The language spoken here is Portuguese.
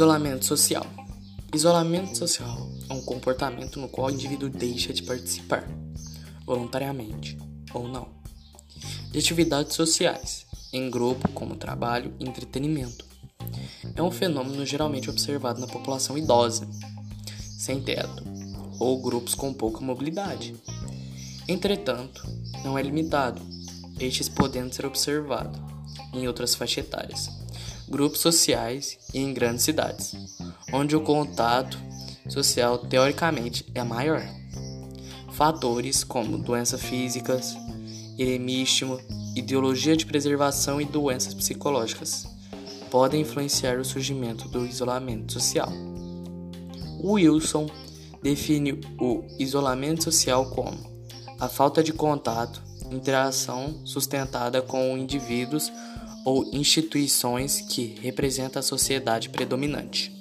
Isolamento social. Isolamento social é um comportamento no qual o indivíduo deixa de participar, voluntariamente ou não, de atividades sociais, em grupo, como trabalho e entretenimento. É um fenômeno geralmente observado na população idosa, sem teto, ou grupos com pouca mobilidade. Entretanto, não é limitado, estes podendo ser observados em outras faixas etárias grupos sociais e em grandes cidades, onde o contato social teoricamente é maior. Fatores como doenças físicas, eremismo, ideologia de preservação e doenças psicológicas podem influenciar o surgimento do isolamento social. Wilson define o isolamento social como a falta de contato, interação sustentada com indivíduos ou instituições que representam a sociedade predominante.